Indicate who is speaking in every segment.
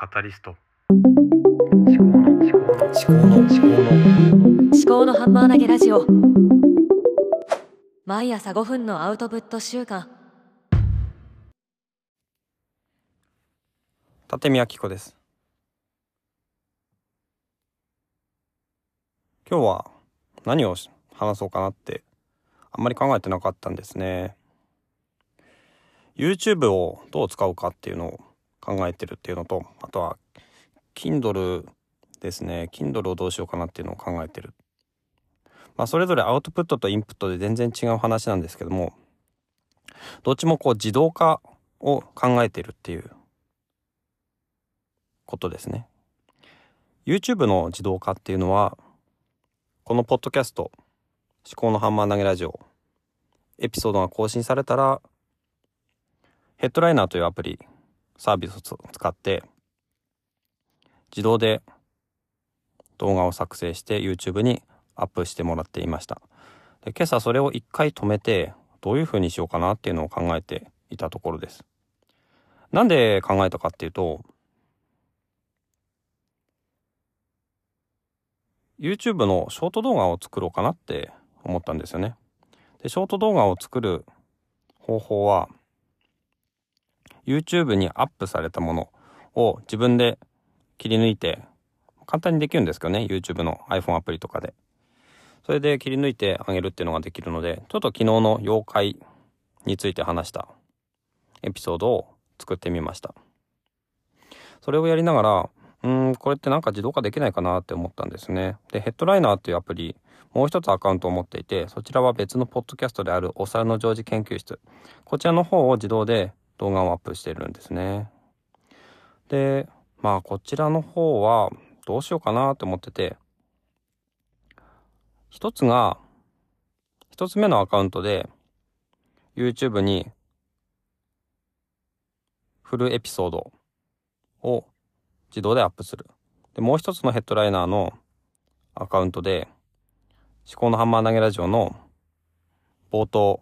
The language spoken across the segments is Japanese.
Speaker 1: カタリスト。思考の思考の。思考の思考の
Speaker 2: 思考のハンマー投げラジオ。毎朝5分のアウトプット週間。
Speaker 3: 立見明子です。今日は何を話そうかなってあんまり考えてなかったんですね。YouTube をどう使うかっていうのを考えてるっていうのとあとは Kindle ですね。Kindle をどうしようかなっていうのを考えてる。まあそれぞれアウトプットとインプットで全然違う話なんですけどもどっちもこう自動化を考えてるっていうことですね。YouTube の自動化っていうのはこのポッドキャスト思考のハンマー投げラジオエピソードが更新されたらヘッドライナーというアプリサービスを使って自動で動画を作成して YouTube にアップしてもらっていました。で今朝それを一回止めてどういう風にしようかなっていうのを考えていたところです。なんで考えたかっていうと YouTube のショート動画を作ろうかなって思ったんですよね。でショート動画を作る方法は YouTube にアップされたものを自分で切り抜いて簡単にできるんですけどね YouTube の iPhone アプリとかで。それで切り抜いてあげるっていうのができるのでちょっと昨日の妖怪について話したエピソードを作ってみました。それをやりながらうんこれってなんか自動化できないかなって思ったんですね。でヘッドライナーっていうアプリもう一つアカウントを持っていてそちらは別のポッドキャストであるお皿の常時研究室。こちらの方を自動で動画をアップしてるんですね。で、まあこちらの方はどうしようかなと思ってて、一つが、一つ目のアカウントで YouTube にフルエピソードを自動でアップする。で、もう一つのヘッドライナーのアカウントで思考のハンマー投げラジオの冒頭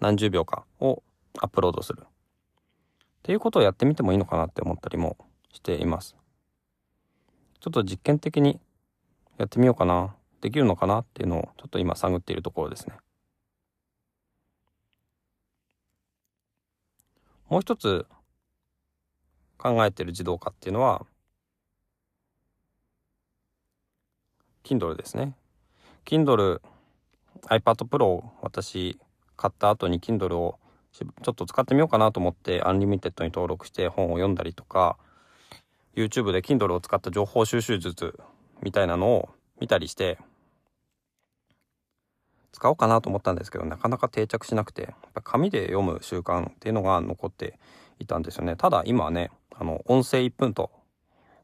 Speaker 3: 何十秒かをアップロードする。っていうことをやってみてもいいのかなって思ったりもしています。ちょっと実験的にやってみようかな。できるのかなっていうのをちょっと今探っているところですね。もう一つ考えてる自動化っていうのは Kindle ですね。Kindle iPad Pro を私買った後に Kindle をちょっと使ってみようかなと思って Unlimited に登録して本を読んだりとか YouTube で Kindle を使った情報収集術みたいなのを見たりして使おうかなと思ったんですけどなかなか定着しなくてやっぱ紙で読む習慣っていうのが残っていたんですよね。ただ今はねあの音声インプット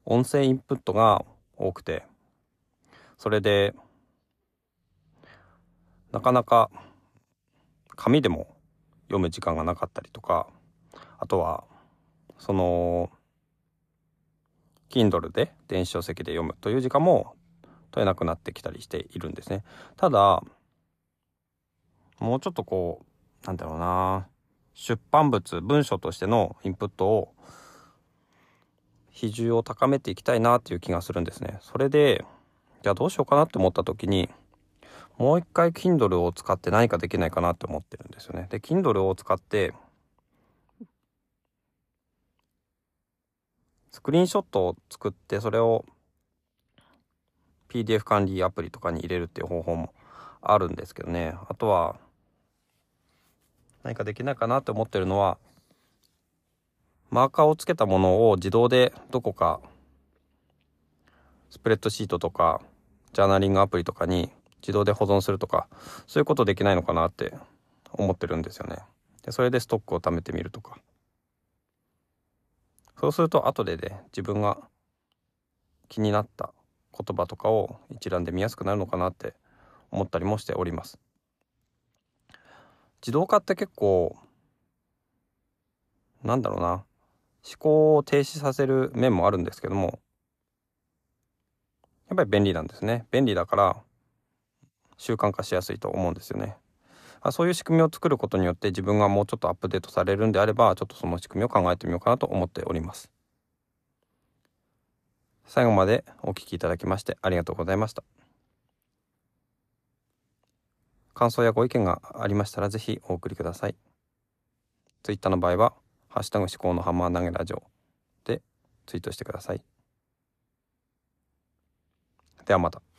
Speaker 3: 音声インプットが多くてそれでなかなか紙でも読む時間がなかったりとかあとはその Kindle で電子書籍で読むという時間も取れなくなってきたりしているんですね。ただもうちょっとこうなんだろうな出版物文書としてのインプットを比重を高めていきたいなっていう気がするんですね。それでじゃあどうしようかなって思った時にもう一回 Kindle を使って何かできないかなって思ってるんですよね。で、Kindle を使って、スクリーンショットを作って、それを PDF 管理アプリとかに入れるっていう方法もあるんですけどね。あとは、何かできないかなって思ってるのは、マーカーをつけたものを自動でどこか、スプレッドシートとか、ジャーナリングアプリとかに自動で保存するとかそういうことできないのかなって思ってるんですよね。でそれでストックを貯めてみるとかそうすると後でね自分が気になった言葉とかを一覧で見やすくなるのかなって思ったりもしております。自動化って結構なんだろうな思考を停止させる面もあるんですけどもやっぱり便利なんですね便利だから習慣化しやすいと思うんですよね。あそういう仕組みを作ることによって自分がもうちょっとアップデートされるんであればちょっとその仕組みを考えてみようかなと思っております。最後までお聞きいただきましてありがとうございました。感想やご意見がありましたらぜひお送りください。ツイッターの場合は、ハッシュタグ思考のハンマー投げラジオでツイートしてください。ではまた。